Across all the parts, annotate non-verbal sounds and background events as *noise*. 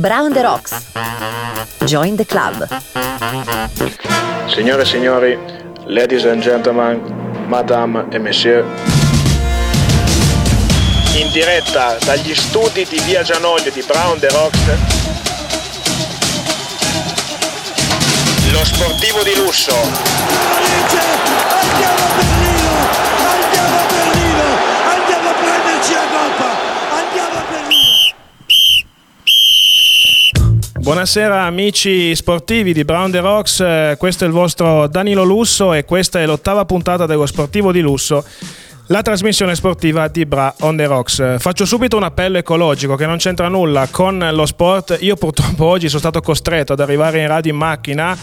Brown the Rocks. Join the club. Signore e signori, ladies and gentlemen, madame e monsieur. In diretta dagli studi di Via Gianoglio di Brown the Rocks. Lo sportivo di lusso. Buonasera amici sportivi di Brown the Rocks, eh, questo è il vostro Danilo Lusso e questa è l'ottava puntata dello Sportivo di Lusso, la trasmissione sportiva di Bra on the Rocks. Faccio subito un appello ecologico che non c'entra nulla con lo sport, io purtroppo oggi sono stato costretto ad arrivare in radio in macchina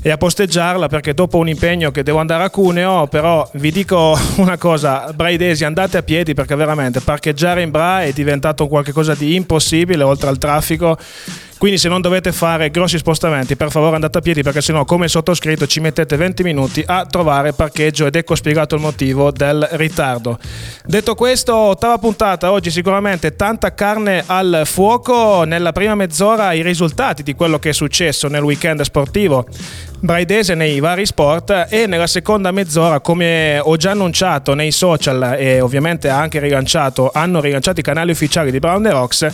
e a posteggiarla perché dopo un impegno che devo andare a Cuneo, però vi dico *laughs* una cosa, braidesi andate a piedi perché veramente parcheggiare in Bra è diventato qualcosa di impossibile oltre al traffico. Quindi se non dovete fare grossi spostamenti, per favore andate a piedi perché sennò come sottoscritto ci mettete 20 minuti a trovare parcheggio ed ecco spiegato il motivo del ritardo. Detto questo, ottava puntata, oggi sicuramente tanta carne al fuoco, nella prima mezz'ora i risultati di quello che è successo nel weekend sportivo braidese nei vari sport. E nella seconda mezz'ora come ho già annunciato nei social e ovviamente anche rilanciato hanno rilanciato i canali ufficiali di Brown the Rocks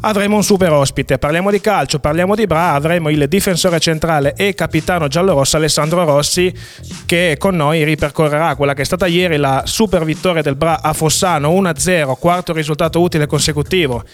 avremo un super ospite parliamo di calcio parliamo di Bra avremo il difensore centrale e capitano giallorosso Alessandro Rossi che con noi ripercorrerà quella che è stata ieri la super vittoria del Bra a Fossano 1-0 quarto risultato utile consecutivo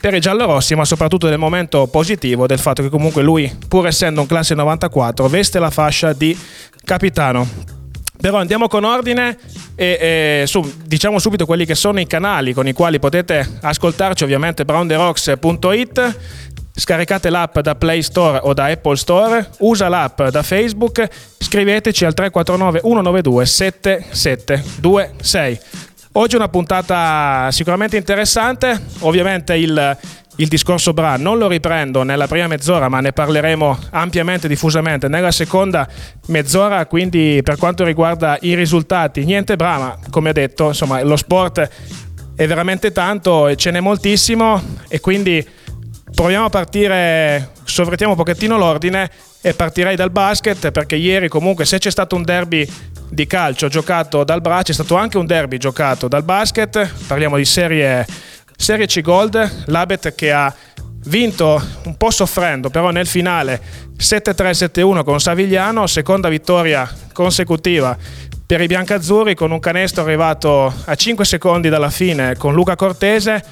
per i giallorossi ma soprattutto del momento positivo del fatto che comunque lui pur essendo un classe 94 veste la fascia di capitano. Però andiamo con ordine e, e su, diciamo subito quelli che sono i canali con i quali potete ascoltarci, ovviamente brownderocks.it. Scaricate l'app da Play Store o da Apple Store, usa l'app da Facebook, scriveteci al 349 192 7726. Oggi una puntata sicuramente interessante, ovviamente il, il discorso Bra non lo riprendo nella prima mezz'ora, ma ne parleremo ampiamente, diffusamente nella seconda mezz'ora. Quindi, per quanto riguarda i risultati, niente Bra, ma come ho detto, insomma, lo sport è veramente tanto e ce n'è moltissimo. E quindi proviamo a partire, sovvertiamo un pochettino l'ordine e partirei dal basket perché ieri comunque se c'è stato un derby di calcio giocato dal Bra c'è stato anche un derby giocato dal basket, parliamo di serie Serie C Gold, l'Abet che ha vinto un po' soffrendo, però nel finale 7-3-7-1 con Savigliano, seconda vittoria consecutiva per i biancazzurri con un canestro arrivato a 5 secondi dalla fine con Luca Cortese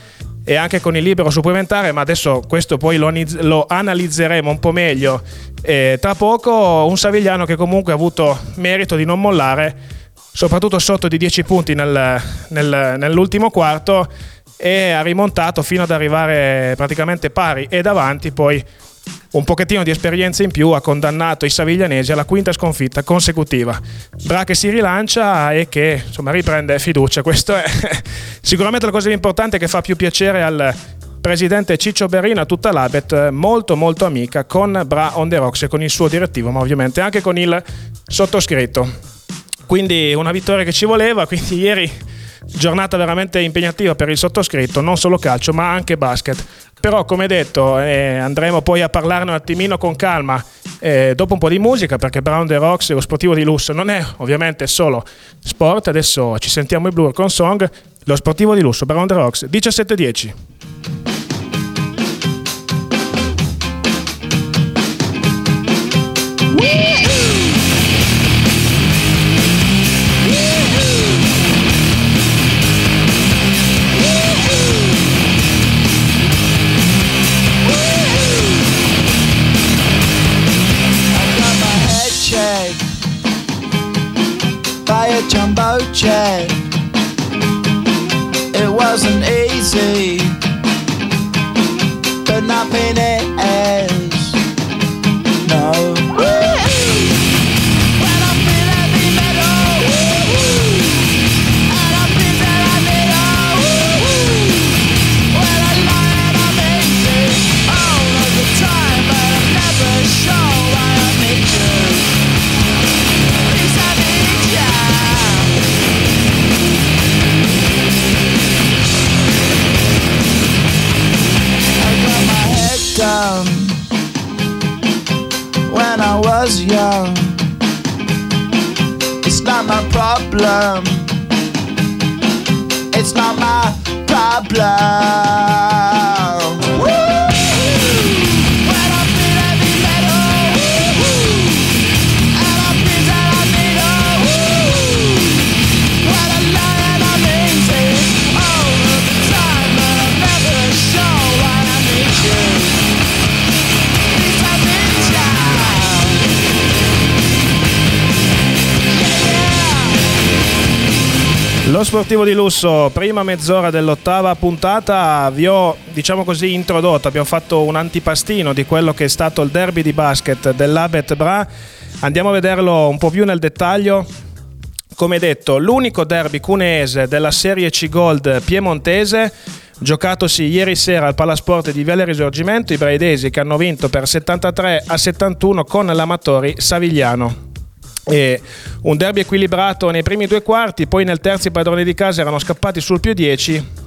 e anche con il libero supplementare, ma adesso questo poi lo, lo analizzeremo un po' meglio. E tra poco un Savigliano che comunque ha avuto merito di non mollare, soprattutto sotto di 10 punti nel, nel, nell'ultimo quarto e ha rimontato fino ad arrivare praticamente pari e davanti poi un pochettino di esperienza in più ha condannato i saviglianesi alla quinta sconfitta consecutiva. Bra che si rilancia e che insomma riprende fiducia. Questo è *laughs* sicuramente la cosa più importante che fa più piacere al presidente Ciccio Berina, tutta l'Abet, molto molto amica con Bra on the Rocks e con il suo direttivo, ma ovviamente anche con il sottoscritto. Quindi una vittoria che ci voleva, quindi ieri giornata veramente impegnativa per il sottoscritto, non solo calcio ma anche basket. Però come detto eh, andremo poi a parlarne un attimino con calma eh, dopo un po' di musica perché Brown the Rocks, lo sportivo di lusso, non è ovviamente solo sport. Adesso ci sentiamo i Blur con Song, lo sportivo di lusso, Brown the Rocks, 17-10. Young. It's not my problem. It's not my problem. Lo sportivo di lusso, prima mezz'ora dell'ottava puntata, vi ho diciamo così introdotto, abbiamo fatto un antipastino di quello che è stato il derby di basket dell'Abet Bra. Andiamo a vederlo un po' più nel dettaglio. Come detto, l'unico derby cuneese della Serie C Gold piemontese, giocatosi ieri sera al Palasport di Viale Risorgimento, i braidesi che hanno vinto per 73 a 71 con l'Amatori Savigliano. E un derby equilibrato nei primi due quarti, poi nel terzo i padroni di casa erano scappati sul più 10.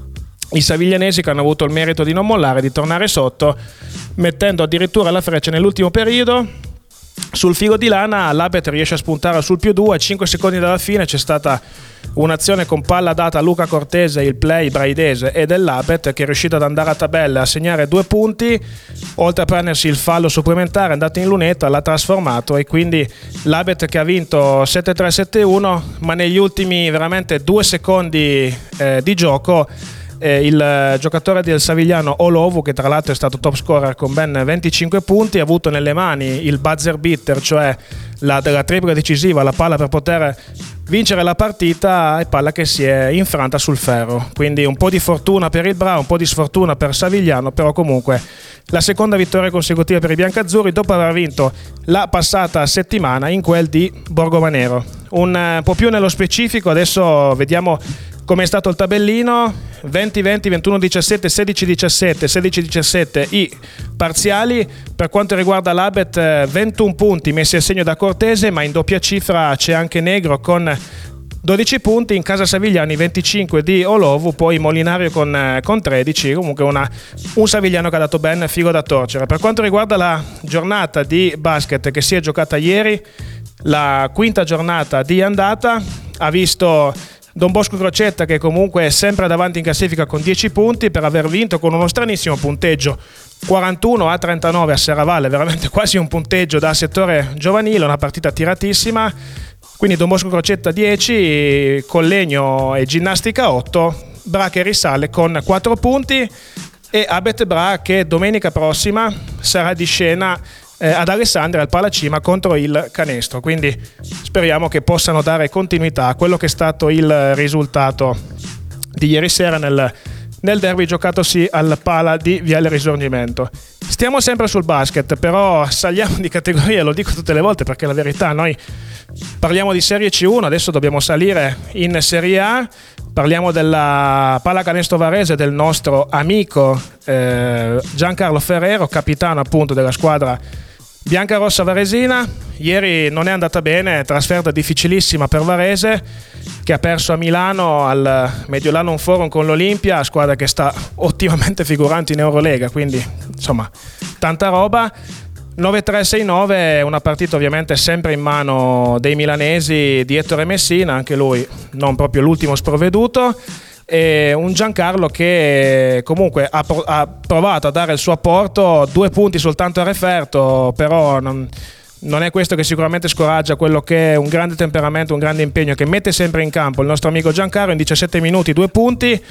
I saviglianesi che hanno avuto il merito di non mollare, di tornare sotto, mettendo addirittura la freccia nell'ultimo periodo. Sul filo di lana l'Abet riesce a spuntare sul più 2, 5 secondi dalla fine c'è stata un'azione con palla data a Luca Cortese, il play braidese e dell'Abet che è riuscito ad andare a tabella a segnare due punti, oltre a prendersi il fallo supplementare, è andato in lunetta, l'ha trasformato e quindi l'Abet che ha vinto 7-3-7-1, ma negli ultimi veramente due secondi eh, di gioco eh, il eh, giocatore del Savigliano Olovu, che tra l'altro è stato top scorer con ben 25 punti, ha avuto nelle mani il buzzer beater, cioè la, la tripla decisiva, la palla per poter vincere la partita e palla che si è infranta sul ferro. Quindi un po' di fortuna per il Bra, un po' di sfortuna per Savigliano, però comunque la seconda vittoria consecutiva per i biancazzurri dopo aver vinto la passata settimana in quel di Borgomanero. Un eh, po' più nello specifico, adesso vediamo come è stato il tabellino 20-20, 21-17, 16-17, 16-17 i parziali. Per quanto riguarda l'Abet, eh, 21 punti messi a segno da Cortese, ma in doppia cifra c'è anche Negro con 12 punti, in casa Savigliani 25 di Olovu, poi Molinario con, eh, con 13, comunque una, un Savigliano che ha dato ben figo da torcere. Per quanto riguarda la giornata di basket che si è giocata ieri, la quinta giornata di andata ha visto Don Bosco Crocetta che comunque è sempre davanti in classifica con 10 punti per aver vinto con uno stranissimo punteggio 41 a 39 a Serravalle, veramente *laughs* quasi un punteggio da settore giovanile, una partita tiratissima. Quindi Don Bosco Crocetta 10, Collegno e Ginnastica 8, Bra che risale con 4 punti e Abet Bra che domenica prossima sarà di scena eh, ad Alessandria al Palacima contro il Canestro. Quindi speriamo che possano dare continuità a quello che è stato il risultato di ieri sera nel, nel derby giocatosi al Pala di Viale Risorgimento. Stiamo sempre sul basket, però saliamo *laughs* di categoria, lo dico tutte le volte perché la verità noi parliamo di Serie C1, adesso dobbiamo salire in Serie A, parliamo della pallacanestro Varese del nostro amico eh, Giancarlo Ferrero, capitano appunto della squadra Bianca Rossa Varesina. Ieri non è andata bene, trasferta difficilissima per Varese che ha perso a Milano al Mediolanum Forum con l'Olimpia, squadra che sta *laughs* ottimamente figurando in Eurolega, quindi insomma tanta roba. 9-3-6-9 è una partita ovviamente sempre in mano dei milanesi di Ettore Messina, anche lui non proprio l'ultimo sprovveduto. E un Giancarlo che comunque ha, pro- ha provato a dare il suo apporto, due punti soltanto a referto, però non, non è questo che sicuramente scoraggia quello che è un grande temperamento, un grande impegno che mette sempre in campo il nostro amico Giancarlo in 17 minuti, due punti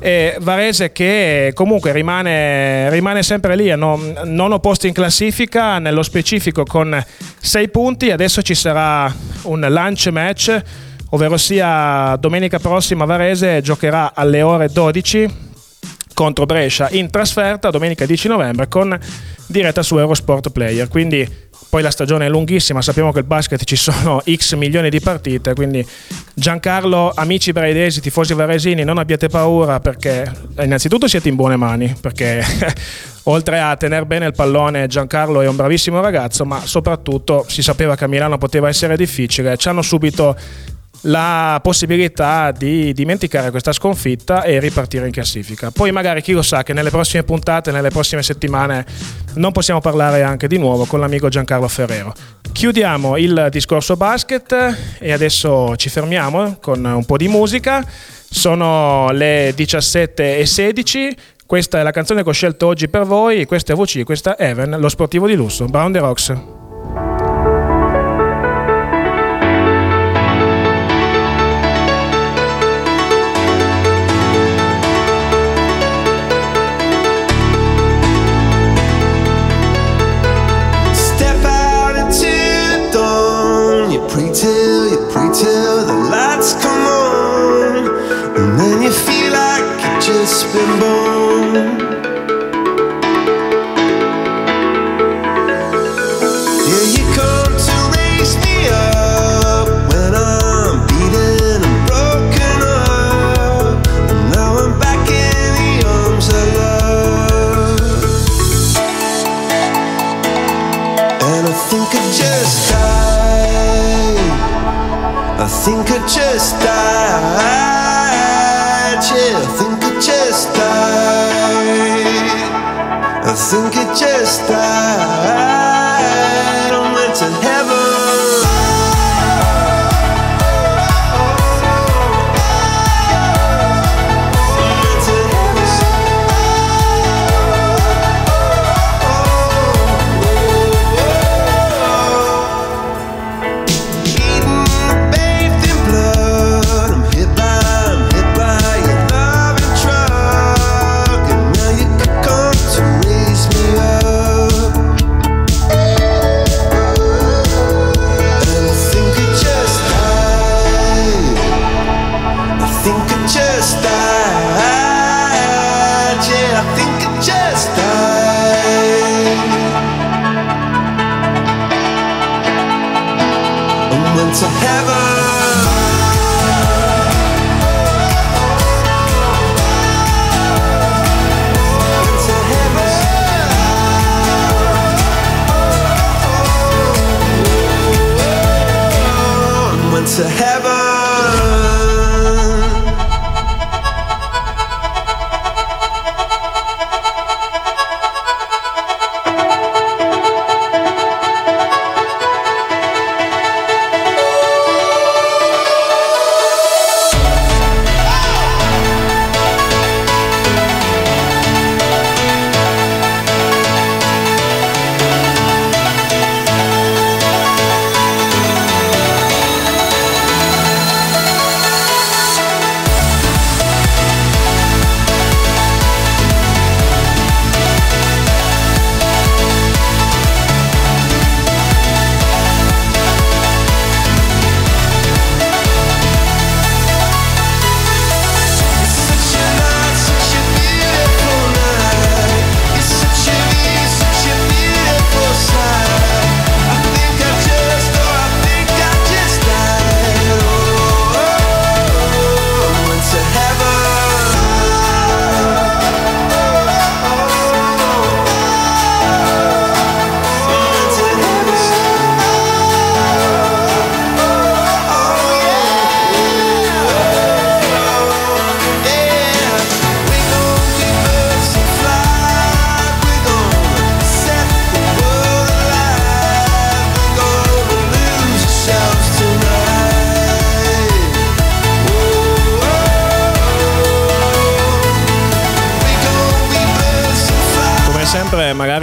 e Varese che comunque rimane, rimane sempre lì, non, non opposto in classifica, nello specifico con 6 punti, adesso ci sarà un lunch match, ovvero sia domenica prossima Varese giocherà alle ore 12 contro Brescia in trasferta domenica 10 novembre con diretta su Eurosport Player, quindi poi la stagione è lunghissima, sappiamo che il basket ci sono x milioni di partite, quindi Giancarlo, amici braidesi, tifosi varesini, non abbiate paura perché innanzitutto siete in buone mani, perché *laughs* oltre a tenere bene il pallone Giancarlo è un bravissimo ragazzo, ma soprattutto si sapeva che a Milano poteva essere difficile, ci hanno subito la possibilità di dimenticare questa sconfitta e ripartire in classifica. Poi magari chi lo sa che nelle prossime puntate, nelle prossime settimane non possiamo parlare anche di nuovo con l'amico Giancarlo Ferrero. Chiudiamo il discorso basket e adesso ci fermiamo con un po' di musica. Sono le 17 e 16. Questa è la canzone che ho scelto oggi per voi. Questa è VC, questa è Even, lo sportivo di lusso. Brown the Rocks. Think it just died. I think it just died. Think I just died.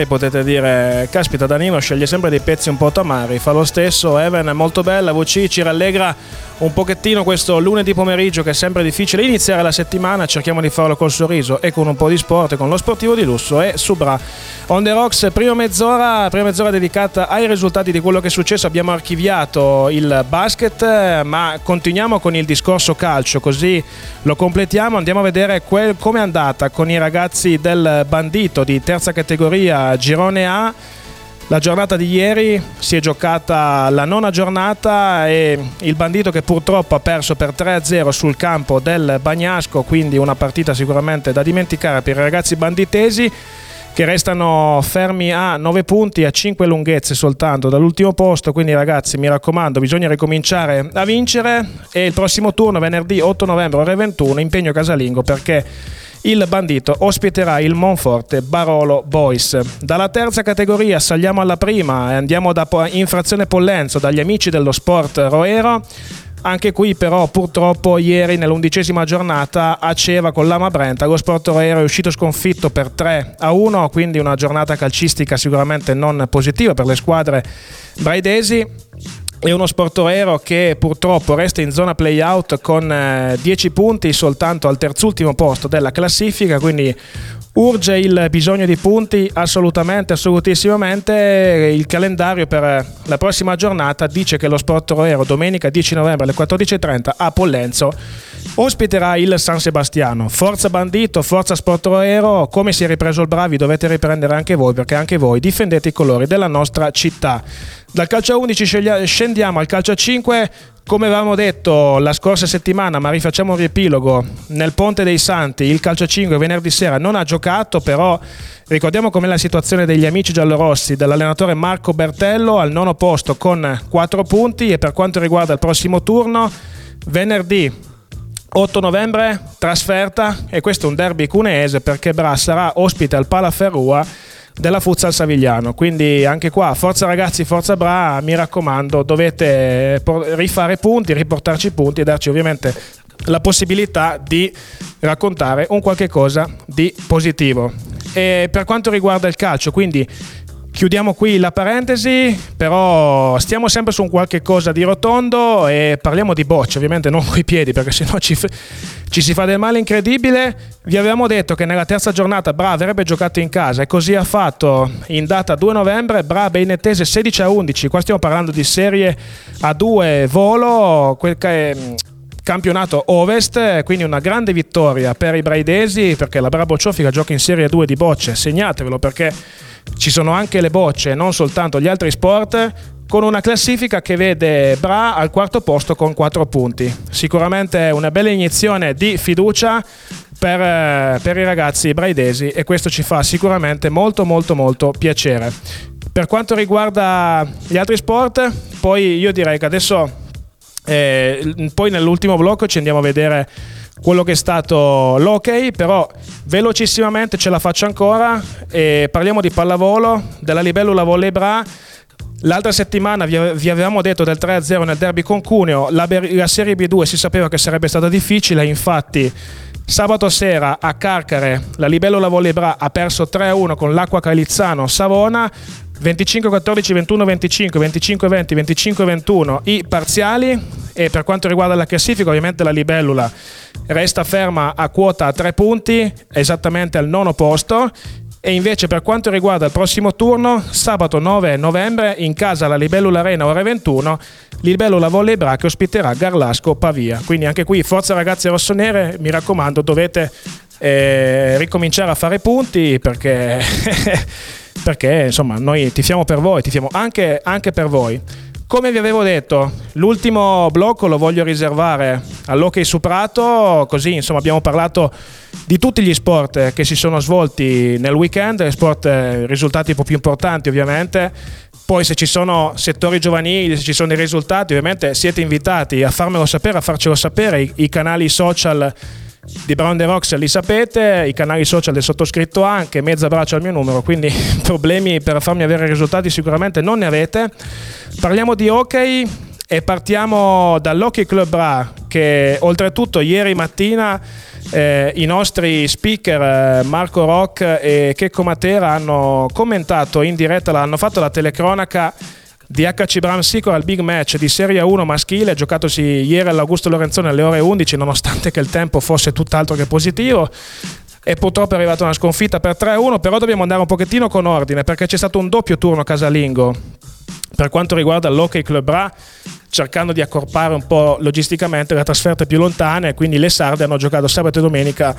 Magari potete dire: Caspita, Danilo sceglie sempre dei pezzi un po' tamari. Fa lo stesso. Even è molto bella. VC ci rallegra un pochettino questo lunedì pomeriggio, che è sempre difficile iniziare la settimana. Cerchiamo di farlo col sorriso e con un po' di sport, con lo sportivo di lusso. E Subra on the rocks, prima mezz'ora, prima mezz'ora dedicata ai risultati di quello che è successo. Abbiamo archiviato il basket, ma continuiamo con il discorso calcio, così lo completiamo. Andiamo a vedere come è andata con i ragazzi del bandito di terza categoria Girone A. La giornata di ieri si è giocata la nona giornata e il bandito che purtroppo ha perso per 3-0 sul campo del Bagnasco, quindi una partita sicuramente da dimenticare per i ragazzi banditesi che restano fermi a 9 punti a 5 lunghezze soltanto dall'ultimo posto, quindi ragazzi mi raccomando bisogna ricominciare a vincere e il prossimo turno venerdì 8 novembre ore 21 impegno casalingo perché il bandito ospiterà il Monforte Barolo Boys. Dalla terza categoria saliamo alla prima e andiamo da infrazione Pollenzo dagli amici dello sport Roero. Anche qui però purtroppo ieri nell'undicesima giornata a Ceva con l'Ama Brenta lo Sport Roero è uscito sconfitto per 3 a 1, quindi una giornata calcistica sicuramente non positiva per le squadre braidesi è uno sportorero che purtroppo resta in zona playout con eh, 10 punti soltanto al terzultimo posto della classifica, quindi urge il bisogno di punti assolutamente, assolutissimamente. Il calendario per la prossima giornata dice che lo sportorero domenica 10 novembre alle 14.30 a Pollenzo ospiterà il San Sebastiano. Forza Bandito, forza Sportroero, come si è ripreso il Bravi dovete riprendere anche voi perché anche voi difendete i colori della nostra città. Dal calcio a 11 sceglia- scendiamo al calcio a 5. Come avevamo detto la scorsa settimana, ma rifacciamo un riepilogo, nel Ponte dei Santi il calcio a 5 venerdì sera non ha giocato, però ricordiamo com'è la situazione degli amici giallorossi, dell'allenatore Marco Bertello al nono posto con 4 punti e per quanto riguarda il prossimo turno, venerdì 8 novembre trasferta e questo è un derby cuneese perché Bra sarà ospite al Palaferrua della Futsal Savigliano. Quindi anche qua forza ragazzi forza Bra mi raccomando dovete rifare punti riportarci punti e darci ovviamente la possibilità di raccontare un qualche cosa di positivo. E per quanto riguarda il calcio quindi Chiudiamo qui la parentesi, però stiamo sempre su un qualche cosa di rotondo e parliamo di bocce, ovviamente non coi piedi perché sennò ci, ci si fa del male incredibile. Vi avevamo detto che nella terza giornata Bra avrebbe giocato in casa e così ha fatto in data 2 novembre. Bra Beinettese 16 a 11, qua stiamo parlando di serie A2 volo, quel che campionato Ovest, quindi una grande vittoria per i braidesi perché la Bra Boccioffica gioca in Serie 2 di bocce, segnatevelo perché ci sono anche le bocce, non soltanto gli altri sport, con una classifica che vede Bra al quarto posto con 4 punti. Sicuramente una bella iniezione di fiducia per, eh, per i ragazzi braidesi e questo ci fa sicuramente molto molto molto piacere. Per quanto riguarda gli altri sport, poi io direi che adesso, eh, poi nell'ultimo blocco ci andiamo a vedere quello che è stato l'ok, però velocissimamente ce la faccio ancora e parliamo di pallavolo, della Libellula Volley Bra. L'altra settimana vi, avevamo detto del 3-0 nel derby con Cuneo, la, la Serie B2 si sapeva che sarebbe stata difficile, infatti sabato sera a Carcare la Libellula Volley Bra ha perso 3-1 con l'Acqua Calizzano Savona, 25-14, 21-25, 25-20, 25-21 i parziali e per quanto riguarda la classifica ovviamente la Libellula resta ferma a quota a 3 punti, esattamente al nono posto e invece per quanto riguarda il prossimo turno, sabato 9 novembre in casa alla Libellula Arena ore 21, Libellula Volley Bra che ospiterà Garlasco Pavia. Quindi anche qui forza ragazze rossonere, mi raccomando dovete eh, ricominciare a fare punti perché, *laughs* perché insomma noi tifiamo per voi, tifiamo anche, anche per voi. Come vi avevo detto, l'ultimo blocco lo voglio riservare all'Hockey su Prato, così insomma abbiamo parlato di tutti gli sport che si sono svolti nel weekend, sport eh, risultati un po' più importanti ovviamente. Poi se ci sono settori giovanili, se ci sono dei risultati, ovviamente siete invitati a farmelo sapere, a farcelo sapere, i, i canali social di Brown the Rocks li sapete, i canali social del sottoscritto anche, mezza braccia al mio numero, quindi *laughs* problemi per farmi avere risultati sicuramente non ne avete. Parliamo di hockey e partiamo dall'Hockey Club Bra che oltretutto ieri mattina eh, i nostri speaker eh, Marco Rock e Checco Matera hanno commentato in diretta, hanno fatto la telecronaca di HC Bram Sicor al big match di Serie 1 maschile giocatosi ieri all'Augusto Lorenzoni alle ore 11 nonostante che il tempo fosse tutt'altro che positivo. E purtroppo è arrivata una sconfitta per 3-1 però dobbiamo andare un pochettino con ordine perché c'è stato un doppio turno casalingo. Per quanto riguarda l'Hockey Club Bra cercando di accorpare un po' logisticamente le trasferte più lontane quindi le sarde hanno giocato sabato e domenica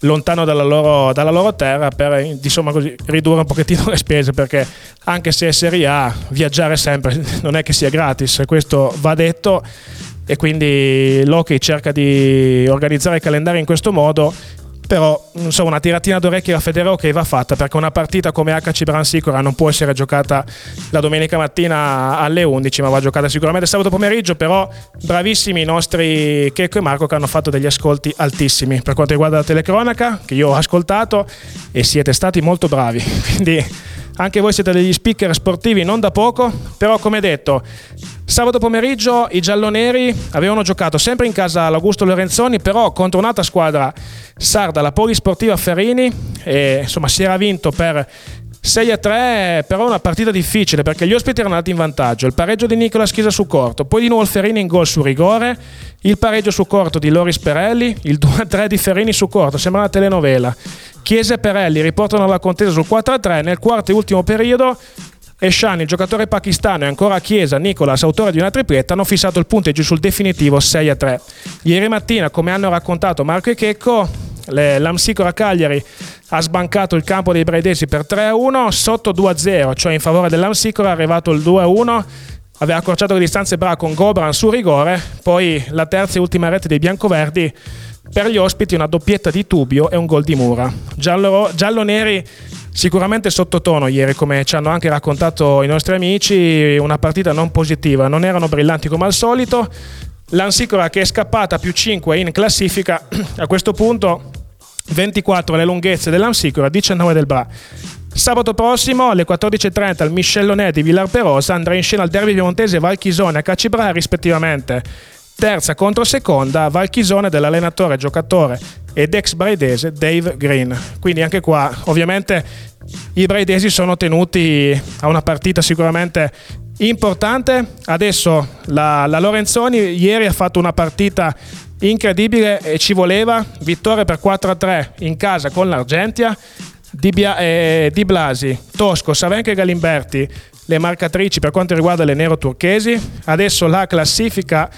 lontano dalla loro, dalla loro terra per insomma, così, ridurre un pochettino *laughs* le spese perché anche se è Serie A viaggiare sempre *laughs* non è che sia gratis questo va detto. E quindi l'Hockey cerca di organizzare il calendario in questo modo però insomma una tiratina d'orecchie a Federer che va fatta perché una partita come HC Bransicora non può essere giocata la domenica mattina alle 11 ma va giocata sicuramente sabato pomeriggio però bravissimi i nostri Checco e Marco che hanno fatto degli ascolti altissimi. Per quanto riguarda la telecronaca che io ho ascoltato e siete stati molto bravi *laughs* quindi anche voi siete degli speaker sportivi non da poco però come detto Sabato pomeriggio i gialloneri avevano giocato sempre in casa all'Augusto Lorenzoni, però contro un'altra squadra sarda, la Polisportiva Ferrini, e insomma si era vinto per 6 a 3, però una partita difficile perché gli ospiti erano andati in vantaggio. Il pareggio di Nicola Schisa su corto, poi di nuovo Ferrini in gol su rigore, il pareggio su corto di Loris Perelli, il 2 a 3 di Ferrini su corto, sembra una telenovela. Chiesa e Perelli riportano la contesa sul 4 a 3 nel quarto e ultimo periodo. Eshan, il giocatore pakistano, e ancora Chiesa, Nicolas, autore di una tripletta, hanno fissato il punteggio sul definitivo 6 a 3. Ieri mattina, come hanno raccontato Marco e Checco, l'Amsicora Cagliari ha sbancato il campo dei Braidesi per 3 a 1, sotto 2 a 0, cioè in favore dell'Amsicora è arrivato il 2 a 1. Aveva accorciato le distanze Bra con Gobran su rigore, poi la terza e ultima rete dei biancoverdi per gli ospiti una doppietta di Tubio e un gol di Mura. Giallo, giallo-neri sicuramente sottotono ieri, come ci hanno anche raccontato i nostri amici, una partita non positiva, non erano brillanti come al solito. L'Ansicora che è scappata più 5 in classifica, *clears throat* a questo punto 24 le lunghezze dell'Ansicora, 19 del Bra. Sabato prossimo alle 14.30 al Michellonè di Villar Perosa andrà in scena il derby piemontese Valchisone a Cacibra rispettivamente terza contro seconda Valchisone dell'allenatore, giocatore ed ex braidese Dave Green. Quindi anche qua ovviamente i braidesi sono tenuti a una partita sicuramente importante. Adesso la, la Lorenzoni ieri ha fatto una partita incredibile e ci voleva. Vittoria per 4-3 in casa con l'Argentia. Di, Bia- eh, Di Blasi, Tosco, Savenca e Galimberti le marcatrici per quanto riguarda le nero turchesi. Adesso la classifica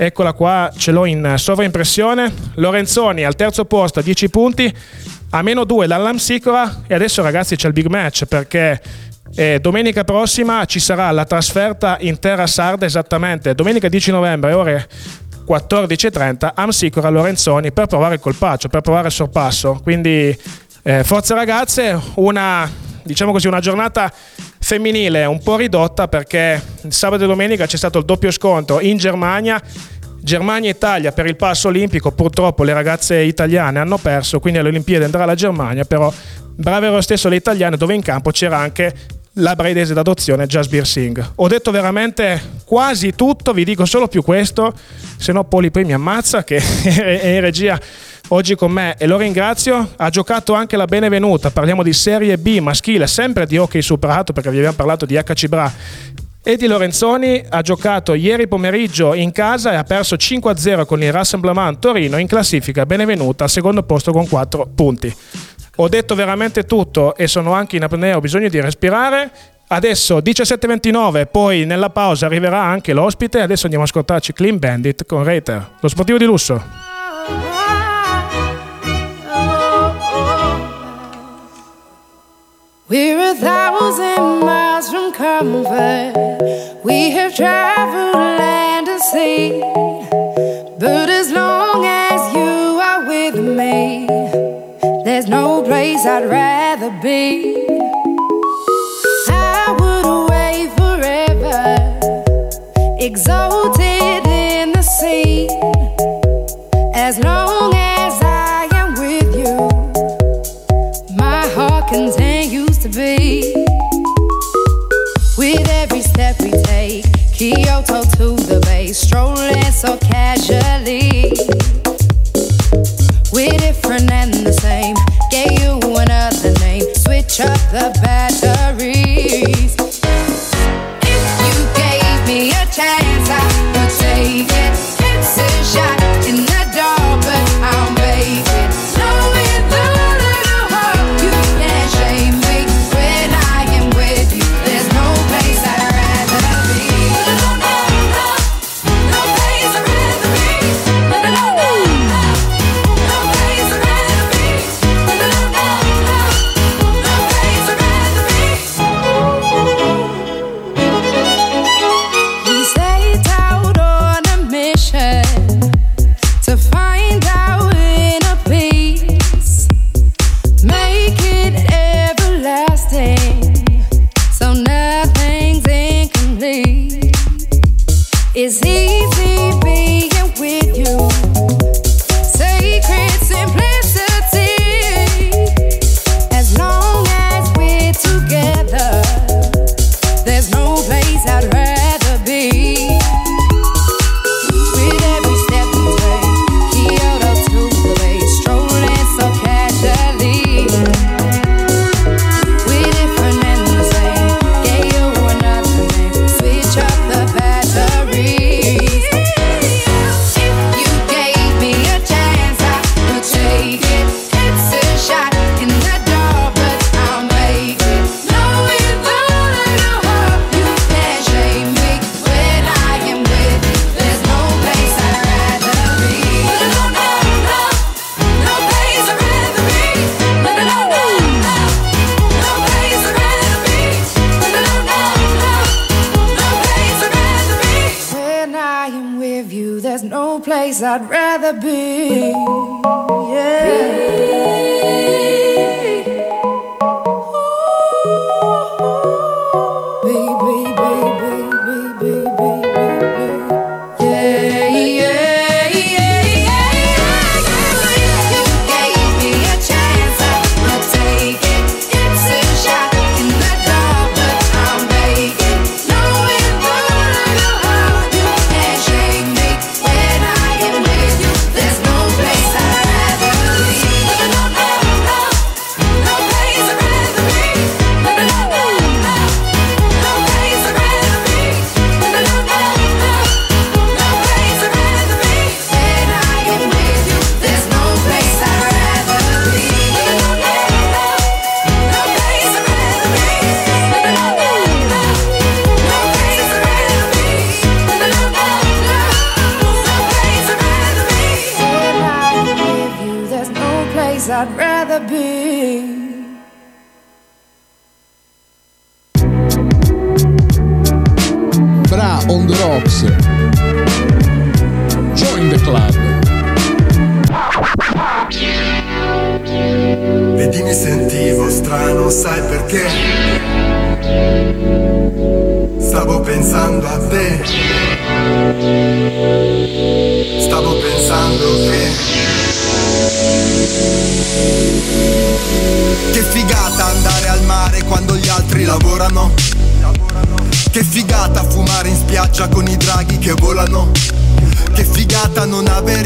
Eccola qua, ce l'ho in sovraimpressione. Lorenzoni al terzo posto a 10 punti, a meno 2 dall'Amsicora e adesso ragazzi c'è il big match perché eh, domenica prossima ci sarà la trasferta in terra sarda esattamente domenica 10 novembre ore 14.30 Amsicora Lorenzoni per provare il colpaccio, per provare il sorpasso. Quindi eh, forza ragazze, una diciamo così una giornata femminile un po' ridotta perché sabato e domenica c'è stato il doppio scontro in Germania. Germania-Italia per il passo olimpico, purtroppo le ragazze italiane hanno perso, quindi alle Olimpiadi andrà la Germania, però brave lo stesso le italiane dove in campo c'era anche la braidese d'adozione Jasbir Singh. Ho detto veramente quasi tutto, vi dico solo più questo, se no Poli poi mi ammazza che *laughs* è in regia oggi con me e lo ringrazio. Ha giocato anche la Benevenuta, parliamo di Serie B maschile, sempre di hockey superato perché vi abbiamo parlato di HC Bra. E di Lorenzoni ha giocato ieri pomeriggio in casa e ha perso 5-0 con il Rassemblement Torino in classifica Benevenuta al secondo posto con 4 punti. Ho detto veramente tutto e sono anche in apnea, ho bisogno di respirare. Adesso 17.29, poi nella pausa arriverà anche l'ospite. Adesso andiamo a ascoltarci Clean Bandit con Reiter, lo sportivo di lusso. We're a thousand miles from comfort. We have traveled land and sea. But as long as you are with me, there's no place I'd rather be. I would away forever, exalted in the sea. As long as I am with you, my heart continues to beat. With every step we take, Kyoto to the bay, strolling so casually. We're different and the same. Gave you another name. Switch up the batteries. If you gave me a chance, I would take it. It's a shot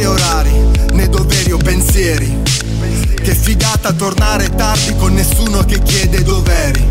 avere orari, né doveri o pensieri. Che figata tornare tardi con nessuno che chiede dov'eri.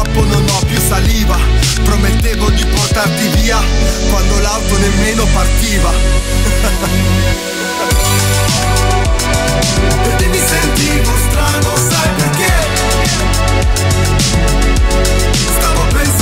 non ho più saliva. Promettevo di portarti via quando l'auto nemmeno partiva. Vedi *laughs* mi sentivo strano, sai perché? Stavo pensando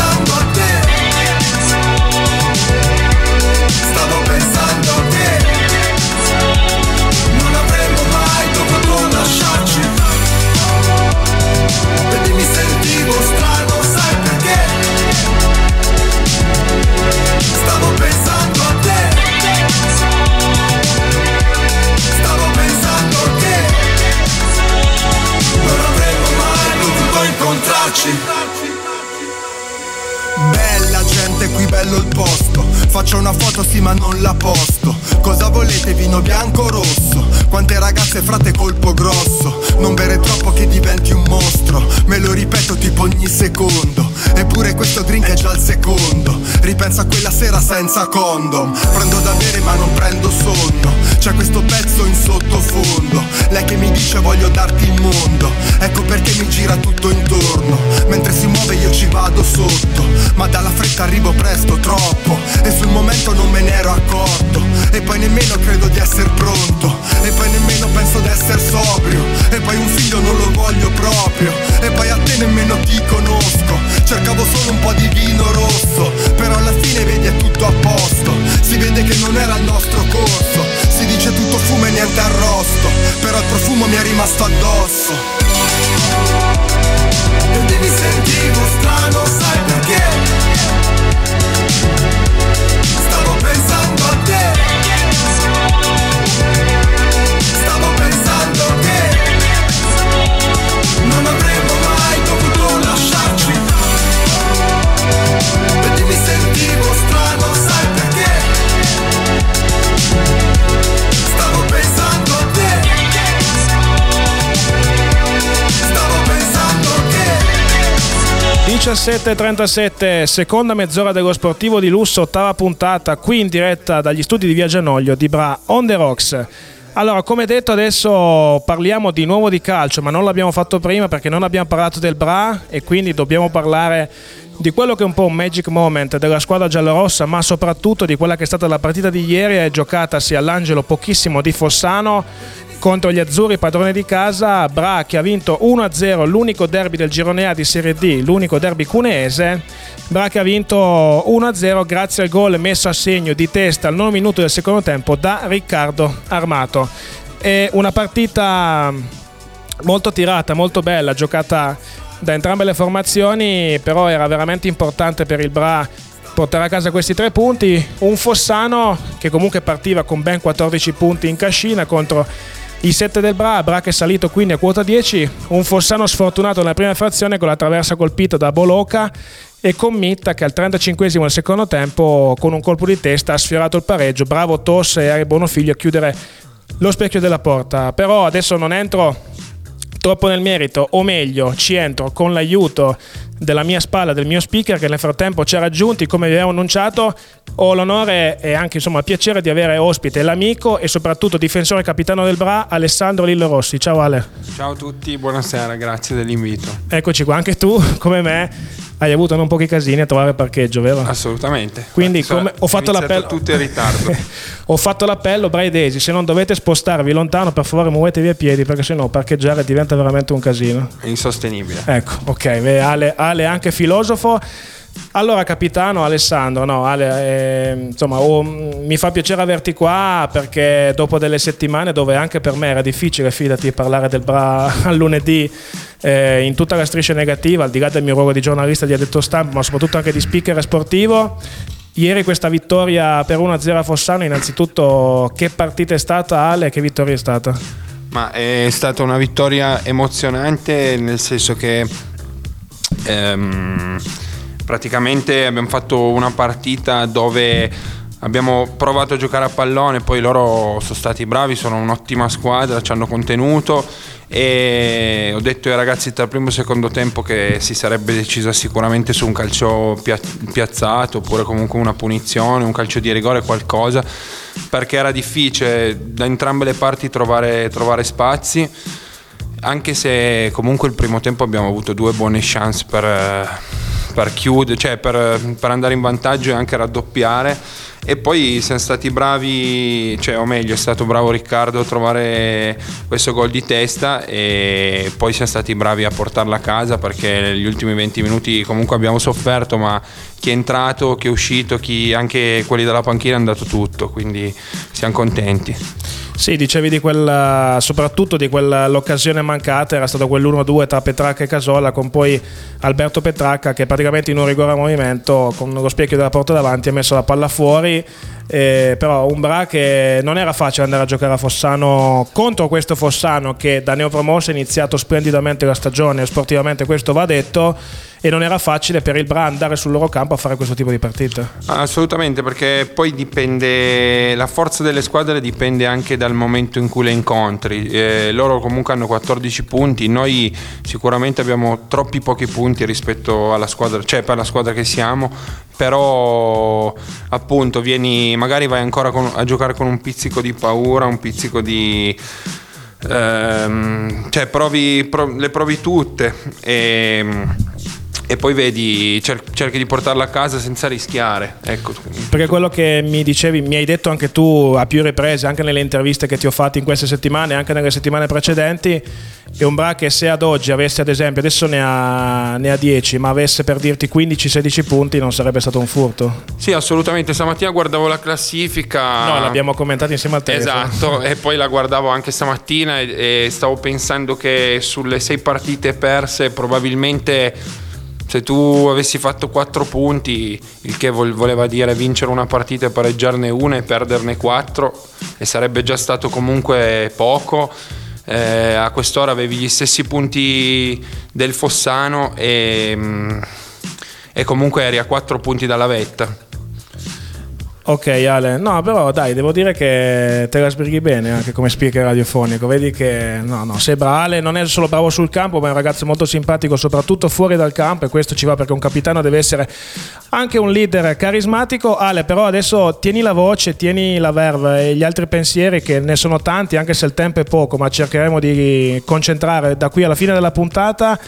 bello il posto. Faccio una foto sì ma non la posto. Cosa volete, vino bianco o rosso? Quante ragazze frate colpo grosso. Non bere troppo che diventi un mostro. Me lo ripeto tipo ogni secondo. Eppure questo drink è già il secondo. Ripenso a quella sera senza condom. Prendo da bere ma non prendo sonno. C'è questo pezzo in sottofondo. Lei che mi dice voglio darti il mondo. Ecco perché mi gira tutto intorno. Mentre si muove io ci vado sotto. Ma dalla fretta arrivo presto, troppo. E sul momento non me ne ero accorto. E poi nemmeno credo di essere pronto. E poi nemmeno penso di essere sobrio. E poi un figlio non lo voglio proprio. E poi a te nemmeno ti conosco. Cercavo solo un po' di vino rosso. Però alla fine vedi è tutto a posto. Si vede che non era il nostro corso. Si dice tutto fumo e niente arrosto. Però il profumo mi è rimasto addosso. E mi sentivo strano, sai 17.37, seconda mezz'ora dello sportivo di lusso, ottava puntata, qui in diretta dagli studi di Via Gianoglio di Bra on the Rocks. Allora, come detto, adesso parliamo di nuovo di calcio, ma non l'abbiamo fatto prima perché non abbiamo parlato del Bra e quindi dobbiamo parlare di quello che è un po' un magic moment della squadra giallorossa, ma soprattutto di quella che è stata la partita di ieri, è giocatasi all'Angelo pochissimo di Fossano contro gli azzurri padroni di casa. Bra che ha vinto 1-0 l'unico derby del girone A di Serie D, l'unico derby cuneese. Bra che ha vinto 1-0 grazie al gol messo a segno di testa al nono minuto del secondo tempo da Riccardo Armato. È una partita molto tirata, molto bella, giocata da entrambe le formazioni, però era veramente importante per il Bra portare a casa questi tre punti. Un Fossano che comunque partiva con ben 14 punti in cascina contro i 7 del Bra, Bra che è salito quindi a quota 10, un Fossano sfortunato nella prima frazione con la traversa colpita da Boloca e con Mitta che al 35 del secondo tempo con un colpo di testa ha sfiorato il pareggio, bravo Tosse e Ari Bonofiglio a chiudere lo specchio della porta, però adesso non entro troppo nel merito, o meglio, ci entro con l'aiuto della mia spalla, del mio speaker che nel frattempo ci ha raggiunti, come vi avevo annunciato, ho l'onore e anche insomma il piacere di avere ospite l'amico e soprattutto difensore capitano del Bra, Alessandro Lillo Rossi. Ciao Ale. Ciao a tutti, buonasera, grazie dell'invito. Eccoci qua, anche tu, come me, hai avuto non pochi casini a trovare parcheggio, vero? Assolutamente. Quindi come- ho fatto l'appello. tutto in ritardo. *laughs* ho fatto l'appello, Braidesi, se non dovete spostarvi lontano, per favore muovetevi a piedi perché sennò parcheggiare diventa veramente un casino. È insostenibile. Ecco, ok, beh, Ale, Ale anche filosofo. Allora, capitano Alessandro, no, Ale, eh, insomma, oh, mm, mi fa piacere averti qua perché dopo delle settimane dove anche per me era difficile, fidati, parlare del Bra *laughs* al lunedì eh, in tutta la striscia negativa, al di là del mio ruolo di giornalista di addetto stampa, ma soprattutto anche di speaker sportivo. Ieri questa vittoria per 1-0 a Fossano, innanzitutto che partita è stata Ale, che vittoria è stata? Ma è stata una vittoria emozionante nel senso che ehm, praticamente abbiamo fatto una partita dove abbiamo provato a giocare a pallone, poi loro sono stati bravi, sono un'ottima squadra, ci hanno contenuto e ho detto ai ragazzi tra primo e secondo tempo che si sarebbe decisa sicuramente su un calcio pia- piazzato oppure comunque una punizione, un calcio di rigore, qualcosa, perché era difficile da entrambe le parti trovare, trovare spazi anche se comunque il primo tempo abbiamo avuto due buone chance per, eh, per chiudere, cioè per, per andare in vantaggio e anche raddoppiare e poi siamo stati bravi, cioè o meglio è stato bravo Riccardo a trovare questo gol di testa e poi siamo stati bravi a portarla a casa perché negli ultimi 20 minuti comunque abbiamo sofferto ma chi è entrato, chi è uscito, chi, anche quelli dalla panchina hanno dato tutto, quindi siamo contenti. Sì, dicevi di quella, soprattutto di quell'occasione mancata, era stato quell'1-2 tra Petracca e Casola con poi Alberto Petracca che praticamente in un rigore a movimento con lo specchio della porta davanti ha messo la palla fuori, eh, però un Bra che non era facile andare a giocare a Fossano contro questo Fossano che da neopromosso ha iniziato splendidamente la stagione, sportivamente questo va detto, e non era facile per il Bra andare sul loro campo a fare questo tipo di partita. Assolutamente, perché poi dipende, la forza delle squadre dipende anche dal momento in cui le incontri. Eh, loro comunque hanno 14 punti, noi sicuramente abbiamo troppi pochi punti rispetto alla squadra, cioè per la squadra che siamo, però appunto vieni, magari vai ancora con- a giocare con un pizzico di paura, un pizzico di... ehm, cioè provi, pro- le provi tutte e, e poi vedi, cer- cerchi di portarla a casa senza rischiare. Ecco. Perché quello che mi dicevi, mi hai detto anche tu a più riprese, anche nelle interviste che ti ho fatto in queste settimane, anche nelle settimane precedenti, è un Bra che se ad oggi avesse ad esempio, adesso ne ha, ne ha 10, ma avesse per dirti 15-16 punti non sarebbe stato un furto. Sì, assolutamente. Stamattina guardavo la classifica. No, l'abbiamo commentato insieme al telefono. Esatto, e poi la guardavo anche stamattina e, e stavo pensando che sulle sei partite perse probabilmente se tu avessi fatto 4 punti, il che vol- voleva dire vincere una partita e pareggiarne una e perderne 4 e sarebbe già stato comunque poco. Eh, a quest'ora avevi gli stessi punti del Fossano e, mm, e comunque eri a 4 punti dalla vetta. Ok Ale, no però dai, devo dire che te la sbrighi bene anche come speaker radiofonico, vedi che no, no, sei bravo, Ale non è solo bravo sul campo, ma è un ragazzo molto simpatico soprattutto fuori dal campo e questo ci va perché un capitano deve essere anche un leader carismatico. Ale però adesso tieni la voce, tieni la verve e gli altri pensieri che ne sono tanti anche se il tempo è poco, ma cercheremo di concentrare da qui alla fine della puntata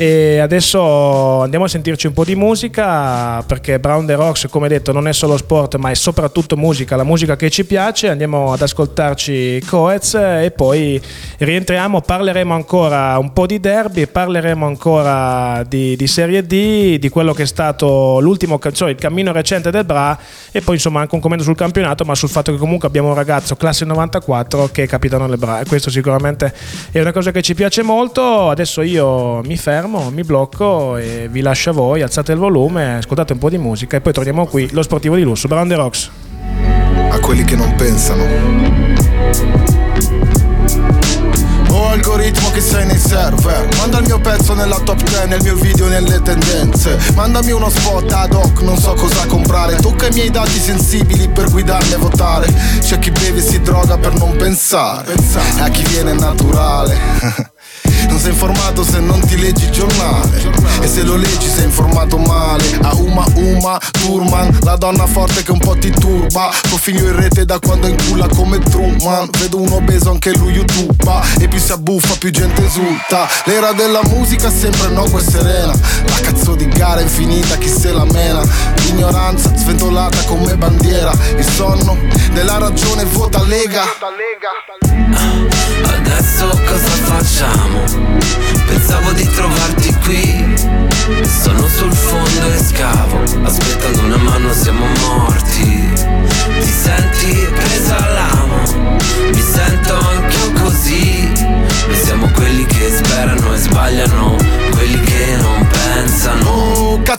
E adesso andiamo a sentirci un po' di musica perché Brown the Rocks, come detto, non è solo sport ma è soprattutto musica, la musica che ci piace. Andiamo ad ascoltarci Coez e poi rientriamo, parleremo ancora un po' di derby, parleremo ancora di, di Serie D, di quello che è stato l'ultimo, cioè il cammino recente del Bra e poi insomma anche un commento sul campionato ma sul fatto che comunque abbiamo un ragazzo classe 94 che è capitano del Bra e questo sicuramente è una cosa che ci piace molto. Adesso io mi fermo, mi blocco e vi lascio a voi, alzate il volume, ascoltate un po' di musica e poi torniamo qui, lo sportivo di lusso, the Rocks. a quelli che non pensano. Oh algoritmo che sei nei server. Manda il mio pezzo nella top 10 il mio video nelle tendenze. Mandami uno spot ad hoc, non so cosa comprare. Tocca i miei dati sensibili per guidarmi a votare. C'è chi beve e si droga per non pensare. E a chi viene naturale *laughs* Non sei informato se non ti leggi il giornale. E se lo leggi sei informato male. A Uma Uma Turman La donna forte che un po' ti turba. Tuo figlio in rete da quando inculla come Truman. Vedo un obeso anche lui youtuba. E più si abbuffa più gente esulta. L'era della musica sempre no è serena. La cazzo di gara infinita chi se la mena? L'ignoranza sventolata come bandiera. Il sonno della ragione vota Lega. Adesso cosa facciamo? Pensavo di trovarti qui. Sono sul fondo e scavo Aspettando una mano siamo morti. Ti senti presa all'amo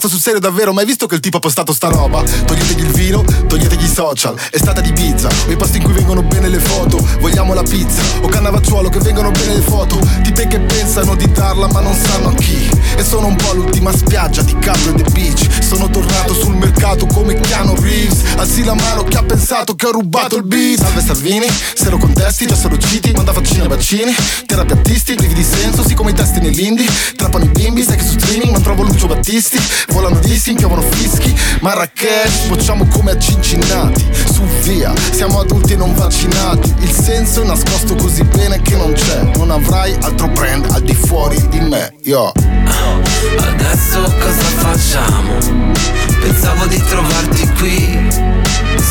cazzo sul serio davvero, ma hai visto che il tipo ha postato sta roba? Toglietegli il vino, toglietegli i social, è stata di pizza, o i posti in cui vengono bene le foto, vogliamo la pizza, o cannavacciuolo che vengono bene le foto, tipe che pensano di darla ma non sanno a chi, e sono un po' l'ultima spiaggia di Caprio e The Beach, sono tornato sul mercato come Keanu Reeves, alzi la mano chi ha pensato che ho rubato il beat, salve Salvini, se lo contesti già sono usciti, manda vaccini a vaccini, terapiattisti, privi di senso, sì come i testi nell'indie, trappano i bimbi, sai che su streaming non trovo Lucio Battisti, volano dissi, piovono fischi, Marrakesh, bocciamo come a Cincinnati, su via, siamo adulti e non vaccinati, il senso è nascosto così bene che non c'è, non avrai altro brand al di fuori di me, yo. Adesso cosa facciamo? Pensavo di trovarti qui.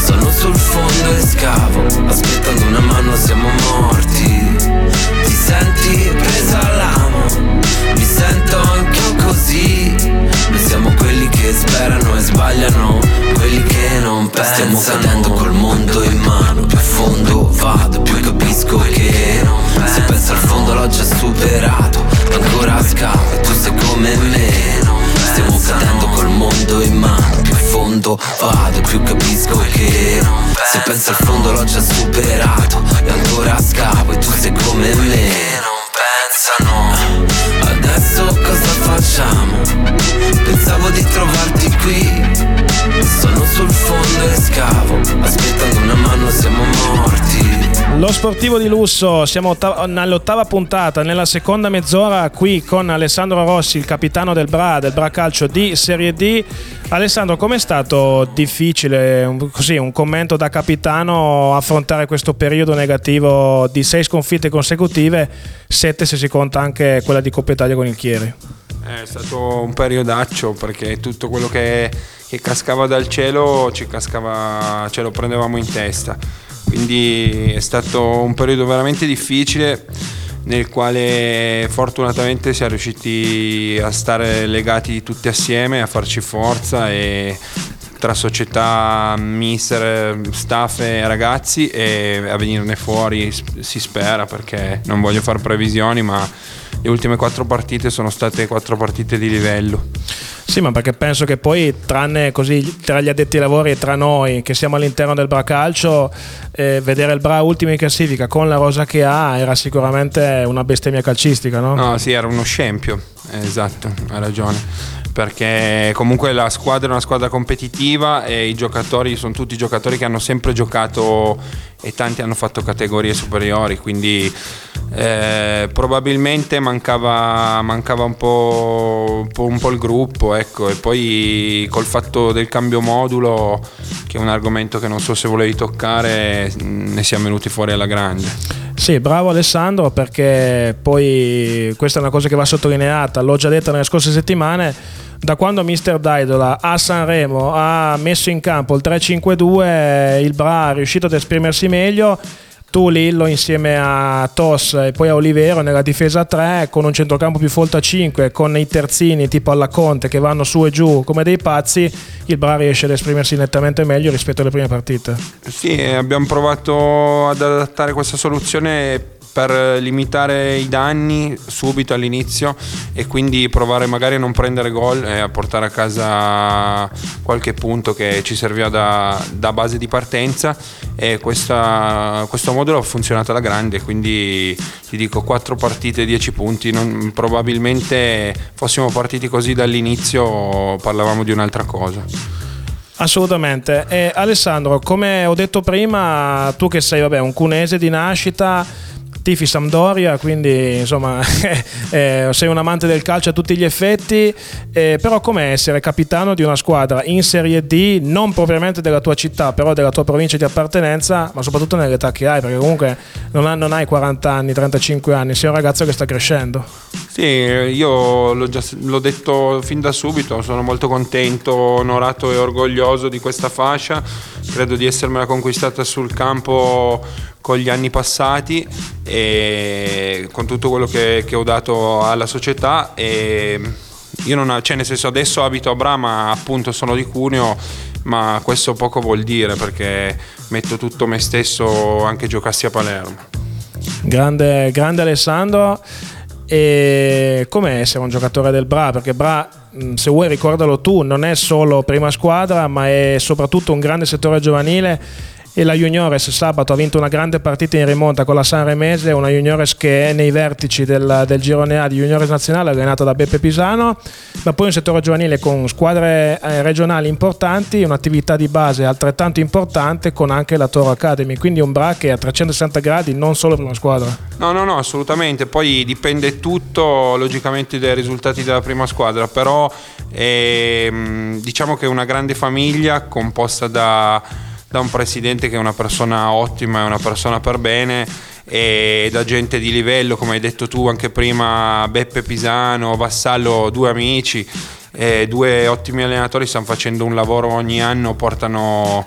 Sono sul fondo e scavo Aspettando una mano siamo morti. Ti senti presa all'amo che sperano e sbagliano Quelli che non pensano. Stiamo cadendo col mondo in mano Più a fondo vado, più capisco che Se penso al fondo l'ho già superato Ancora scavo e tu sei come me. Stiamo cadendo col mondo in mano Più a fondo vado, più capisco che Se penso al fondo l'ho già superato E ancora scavo e tu sei come me. Non pensano. Adesso cosa facciamo? Lo sportivo di lusso, siamo otta- nell'ottava puntata, nella seconda mezz'ora qui con Alessandro Rossi, il capitano del Bra, del Bra Calcio di Serie D. Alessandro, com'è stato difficile, così, un commento da capitano, affrontare questo periodo negativo di sei sconfitte consecutive, sette se si conta anche quella di Coppa Italia con il Chieri? È stato un periodaccio perché tutto quello che, che cascava dal cielo ci cascava, ce lo prendevamo in testa. Quindi è stato un periodo veramente difficile nel quale fortunatamente siamo riusciti a stare legati tutti assieme, a farci forza e tra società, mister, staff e ragazzi e a venirne fuori si spera perché non voglio fare previsioni ma le ultime quattro partite sono state quattro partite di livello. Sì, ma perché penso che poi, tranne così tra gli addetti ai lavori e tra noi che siamo all'interno del Bra Calcio, eh, vedere il Bra ultimo in classifica con la rosa che ha era sicuramente una bestemmia calcistica, no? No, sì, era uno scempio, esatto, hai ragione. Perché comunque la squadra è una squadra competitiva e i giocatori sono tutti giocatori che hanno sempre giocato e tanti hanno fatto categorie superiori, quindi eh, probabilmente mancava, mancava un, po', un, po', un po' il gruppo, ecco, e poi col fatto del cambio modulo, che è un argomento che non so se volevi toccare, ne siamo venuti fuori alla grande. Sì, bravo Alessandro perché poi questa è una cosa che va sottolineata, l'ho già detto nelle scorse settimane, da quando Mister Daidola a Sanremo ha messo in campo il 3-5-2 il Bra è riuscito ad esprimersi meglio. Tu Lillo insieme a Tos e poi a Olivero nella difesa 3 con un centrocampo più folto a 5 con i terzini tipo alla Conte che vanno su e giù come dei pazzi il Bra riesce ad esprimersi nettamente meglio rispetto alle prime partite. Sì, abbiamo provato ad adattare questa soluzione per limitare i danni subito all'inizio e quindi provare magari a non prendere gol e a portare a casa qualche punto che ci serviva da, da base di partenza e questa- questo modulo ha funzionato alla grande quindi ti dico 4 partite 10 punti non- probabilmente fossimo partiti così dall'inizio parlavamo di un'altra cosa Assolutamente. E Alessandro, come ho detto prima, tu che sei vabbè, un cunese di nascita, tifi Sampdoria, quindi insomma *laughs* eh, sei un amante del calcio a tutti gli effetti, eh, però come essere capitano di una squadra in Serie D, non propriamente della tua città, però della tua provincia di appartenenza, ma soprattutto nell'età che hai, perché comunque non, ha- non hai 40 anni, 35 anni, sei un ragazzo che sta crescendo. Sì, io l'ho, già, l'ho detto fin da subito, sono molto contento, onorato e orgoglioso di questa fascia, credo di essermela conquistata sul campo con gli anni passati e con tutto quello che, che ho dato alla società e io non, cioè nel senso adesso abito a Bra ma appunto sono di Cuneo ma questo poco vuol dire perché metto tutto me stesso anche giocassi a Palermo. Grande, grande Alessandro. E come essere un giocatore del Bra? Perché Bra, se vuoi ricordalo tu, non è solo prima squadra, ma è soprattutto un grande settore giovanile. E la Juniores sabato ha vinto una grande partita in rimonta con la Sanremese, una Juniores che è nei vertici del, del girone A di Juniores Nazionale, allenata da Beppe Pisano, ma poi un settore giovanile con squadre eh, regionali importanti, un'attività di base altrettanto importante con anche la Toro Academy, quindi un Bra che a 360 gradi, non solo prima squadra. No, no, no, assolutamente. Poi dipende tutto logicamente dai risultati della prima squadra, però ehm, diciamo che è una grande famiglia composta da, da un presidente che è una persona ottima, è una persona per bene e da gente di livello, come hai detto tu anche prima, Beppe Pisano, Vassallo, due amici. eh, due ottimi allenatori stanno facendo un lavoro ogni anno, portano,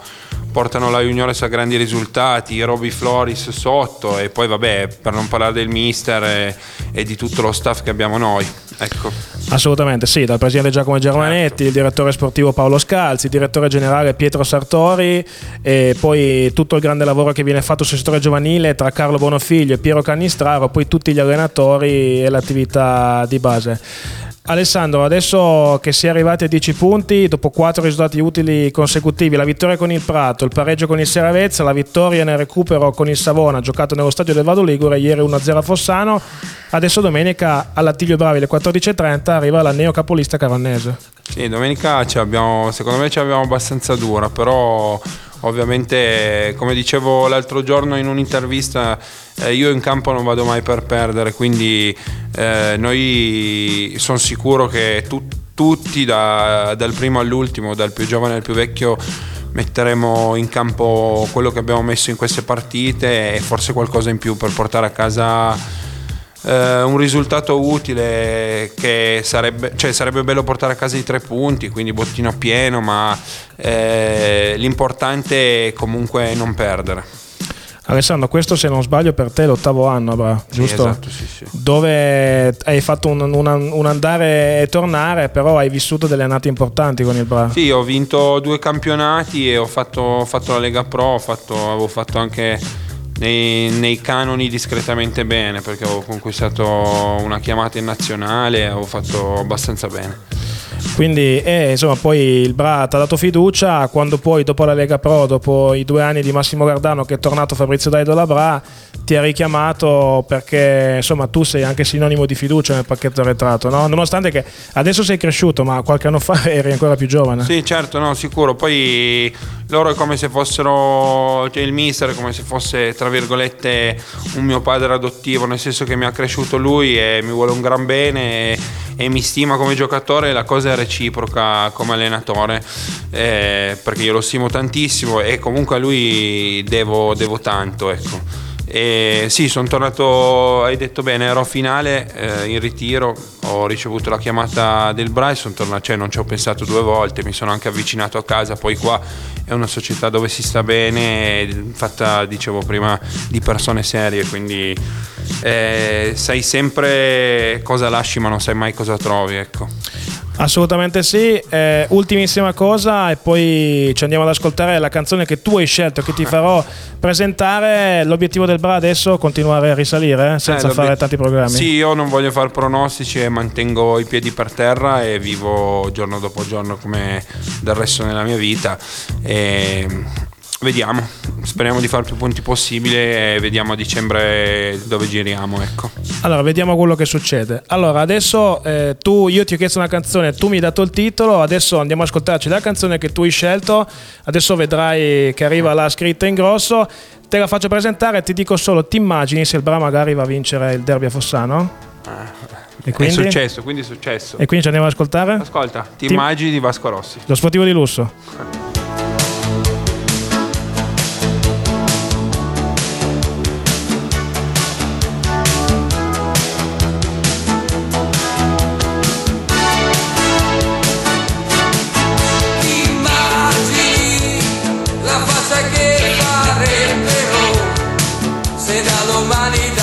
portano la Juniores a grandi risultati, Roby Floris sotto e poi vabbè per non parlare del mister e, e di tutto lo staff che abbiamo noi. Ecco. Assolutamente sì, dal presidente Giacomo Germanetti, il direttore sportivo Paolo Scalzi, il direttore generale Pietro Sartori e poi tutto il grande lavoro che viene fatto sul settore giovanile tra Carlo Bonofiglio e Piero Cannistraro, poi tutti gli allenatori e l'attività di base. Alessandro, adesso che si è arrivati a 10 punti, dopo 4 risultati utili consecutivi, la vittoria con il Prato, il pareggio con il Seravezza, la vittoria nel recupero con il Savona, giocato nello stadio del Vado Ligure, ieri 1-0 a Fossano, adesso domenica all'Attilio Bravi alle 14.30 arriva la neocapolista Cavannese. Sì, domenica abbiamo, secondo me ci abbiamo abbastanza dura, però ovviamente come dicevo l'altro giorno in un'intervista eh, io in campo non vado mai per perdere, quindi eh, noi sono sicuro che tu- tutti da- dal primo all'ultimo, dal più giovane al più vecchio metteremo in campo quello che abbiamo messo in queste partite e forse qualcosa in più per portare a casa eh, un risultato utile che sarebbe, cioè sarebbe bello portare a casa i tre punti, quindi bottino pieno, ma eh, l'importante è comunque non perdere. Alessandro, questo se non sbaglio per te è l'ottavo anno, Bra, giusto? esatto, sì, sì. Dove hai fatto un, un- un andare e tornare, però hai vissuto delle annate importanti con il Bra. Sì, ho vinto due campionati e ho fatto, ho fatto la Lega Pro, ho fatto- avevo fatto anche nei, nei canoni discretamente bene perché avevo conquistato una chiamata in nazionale, avevo fatto abbastanza bene. Quindi, eh, insomma, poi il Bra ti ha dato fiducia. Quando poi, dopo la Lega Pro, dopo i due anni di Massimo Gardano, che è tornato Fabrizio Daido alla Bra, ti ha richiamato perché insomma tu sei anche sinonimo di fiducia nel pacchetto arretrato, no? Nonostante che adesso sei cresciuto, ma qualche anno fa *laughs* eri ancora più giovane. Sì, certo, no, sicuro. Poi loro è come se fossero, cioè il mister è come se fosse, tra virgolette, un mio padre adottivo, nel senso che mi ha cresciuto lui e mi vuole un gran bene e, e mi stima come giocatore la cosa è reciproca come allenatore, eh, perché io lo stimo tantissimo e comunque a lui devo, devo tanto, ecco. E sì, sono tornato, hai detto bene, ero a finale eh, in ritiro, ho ricevuto la chiamata del tornato, cioè non ci ho pensato due volte, mi sono anche avvicinato a casa, poi qua è una società dove si sta bene, fatta, dicevo prima, di persone serie, quindi eh, sai sempre cosa lasci ma non sai mai cosa trovi, ecco. Assolutamente sì. Eh, ultimissima cosa, e poi ci andiamo ad ascoltare la canzone che tu hai scelto, che ti farò presentare. L'obiettivo del Bra adesso è continuare a risalire eh, senza Eh, fare tanti programmi. Sì, io non voglio fare pronostici e mantengo i piedi per terra e vivo giorno dopo giorno come del resto nella mia vita. E vediamo, speriamo di fare più punti possibile e vediamo a dicembre dove giriamo. Ecco. Allora, vediamo quello che succede. Allora, adesso eh, tu, io ti ho chiesto una canzone, tu mi hai dato il titolo, adesso andiamo ad ascoltarci la canzone che tu hai scelto, adesso vedrai che arriva la scritta in grosso, te la faccio presentare, ti dico solo, ti immagini se il Bra magari va a vincere il derby a Fossano? E quindi? È successo, quindi è successo. E quindi ci andiamo ad ascoltare? Ascolta, ti, Ti- immagini di Vasco Rossi. Lo sportivo di lusso. Domani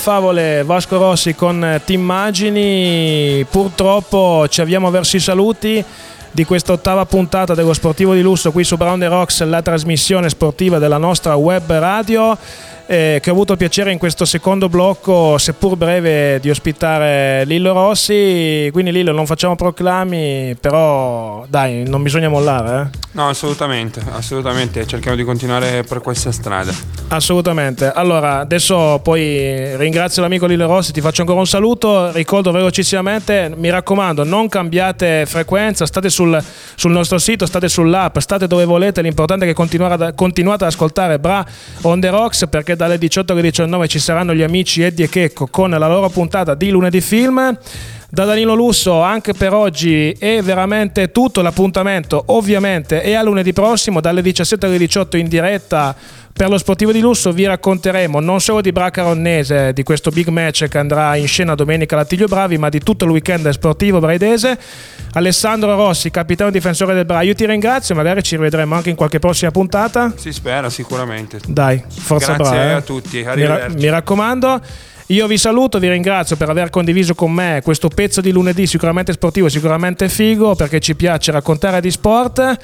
Favole, Vasco Rossi con eh, Ti immagini. Purtroppo ci avviamo verso i saluti di questa ottava puntata dello Sportivo di Lusso qui su Brown the Rocks, la trasmissione sportiva della nostra web radio. eh, che ho avuto il piacere in questo secondo blocco, seppur breve, di ospitare Lillo Rossi. Quindi Lillo non facciamo proclami, però dai, non bisogna mollare. Eh? No, assolutamente, assolutamente, cerchiamo di continuare per questa strada. Assolutamente. Allora, adesso poi ringrazio l'amico Lillo Rossi, ti faccio ancora un saluto, ricordo velocissimamente, mi raccomando, non cambiate frequenza, state sul, sul nostro sito, state sull'app, state dove volete, l'importante è che ad- continuate ad ascoltare Bra on the Rocks perché dalle 18 alle 19 ci saranno gli amici Eddie e Checco con la loro puntata di lunedì film. Da Danilo Lusso anche per oggi è veramente tutto l'appuntamento ovviamente è a lunedì prossimo dalle 17 alle 18 in diretta per lo sportivo di lusso vi racconteremo non solo di Braca Ronnese, di questo big match che andrà in scena domenica all'Attilio Bravi, ma di tutto il weekend sportivo braidese. Alessandro Rossi, capitano difensore del Bra, io ti ringrazio, magari ci rivedremo anche in qualche prossima puntata. Si spera sicuramente. Dai, forza Grazie Bra. eh. a tutti, Mi, ra- mi raccomando. Io vi saluto, vi ringrazio per aver condiviso con me questo pezzo di lunedì sicuramente sportivo, sicuramente figo, perché ci piace raccontare di sport.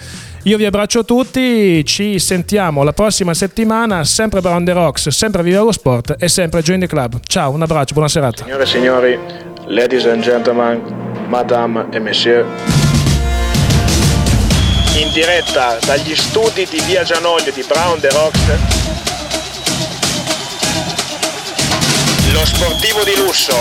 Io vi abbraccio tutti, ci sentiamo la prossima settimana, sempre Brown the Rocks, sempre Viva lo Sport e sempre Join the Club. Ciao, un abbraccio, buona serata. Signore e signori, ladies and gentlemen, madame et monsieur. In diretta dagli studi di Via Gianoglio di Brown the Rocks. Lo sportivo di lusso.